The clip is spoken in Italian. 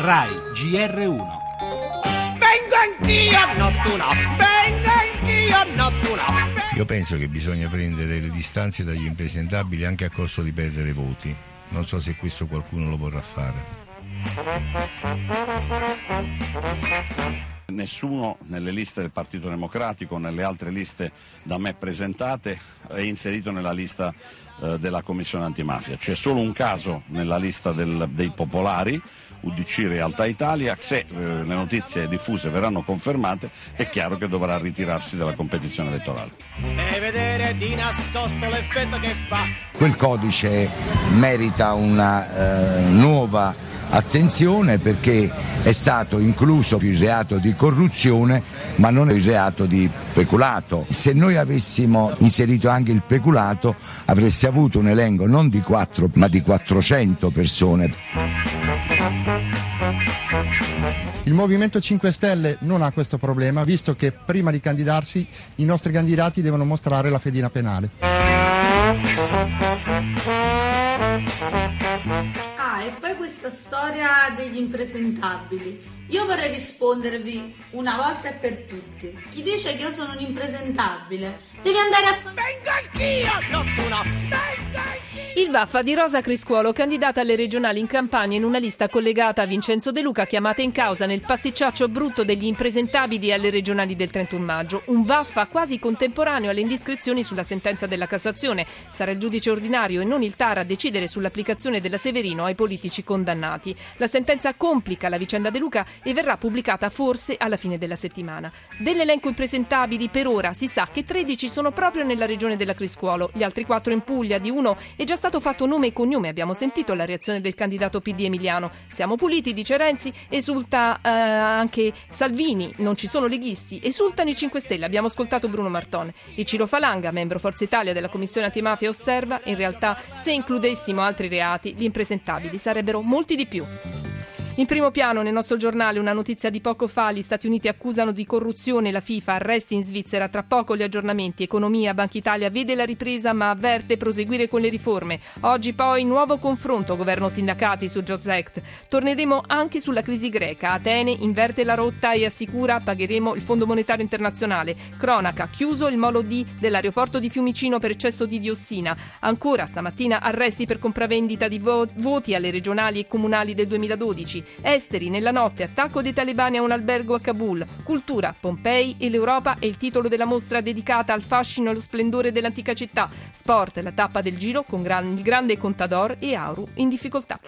RAI GR1 Vengo anch'io nottuno, vengo anch'io nottuno. Io penso che bisogna prendere le distanze dagli impresentabili anche a costo di perdere voti. Non so se questo qualcuno lo vorrà fare. Nessuno nelle liste del Partito Democratico, nelle altre liste da me presentate, è inserito nella lista eh, della Commissione antimafia. C'è solo un caso nella lista del, dei popolari, UDC Realtà Italia. Se eh, le notizie diffuse verranno confermate, è chiaro che dovrà ritirarsi dalla competizione elettorale. E vedere di nascosto l'effetto che fa. Quel codice merita una eh, nuova attenzione perché è stato incluso il reato di corruzione ma non il reato di peculato. Se noi avessimo inserito anche il peculato avreste avuto un elenco non di 4 ma di 400 persone. Il Movimento 5 Stelle non ha questo problema, visto che prima di candidarsi i nostri candidati devono mostrare la fedina penale. Storia degli impresentabili. Io vorrei rispondervi una volta e per tutti. Chi dice che io sono un impresentabile deve andare a fare... Anch'io. Il Vaffa di Rosa Criscuolo, candidata alle regionali in campagna in una lista collegata a Vincenzo De Luca, chiamata in causa nel pasticciaccio brutto degli impresentabili alle regionali del 31 maggio. Un Vaffa quasi contemporaneo alle indiscrezioni sulla sentenza della Cassazione. Sarà il giudice ordinario e non il TAR a decidere sull'applicazione della Severino ai politici condannati. La sentenza complica la vicenda De Luca e verrà pubblicata forse alla fine della settimana. Dell'elenco impresentabili per ora si sa che 13 sono proprio nella regione della Criscuolo, gli altri 4 in Puglia, di uno è già stato fatto nome e cognome, abbiamo sentito la reazione del candidato PD Emiliano. Siamo puliti, dice Renzi, esulta eh, anche Salvini, non ci sono leghisti, esultano i 5 Stelle, abbiamo ascoltato Bruno Martone. E Ciro Falanga, membro Forza Italia della Commissione Antimafia, osserva, in realtà se includessimo altri reati, gli impresentabili sarebbero molti di più. In primo piano nel nostro giornale una notizia di poco fa, gli Stati Uniti accusano di corruzione la FIFA, arresti in Svizzera, tra poco gli aggiornamenti, economia, Banca Italia vede la ripresa ma avverte proseguire con le riforme. Oggi poi nuovo confronto governo-sindacati sul Jobs Act. Torneremo anche sulla crisi greca, Atene inverte la rotta e assicura pagheremo il Fondo Monetario Internazionale. Cronaca, chiuso il molo D dell'aeroporto di Fiumicino per eccesso di diossina. Ancora stamattina arresti per compravendita di vo- voti alle regionali e comunali del 2012. Esteri, nella notte, attacco dei talebani a un albergo a Kabul. Cultura, Pompei e l'Europa è il titolo della mostra dedicata al fascino e allo splendore dell'antica città. Sport, la tappa del giro con gran- il grande Contador e Auru in difficoltà.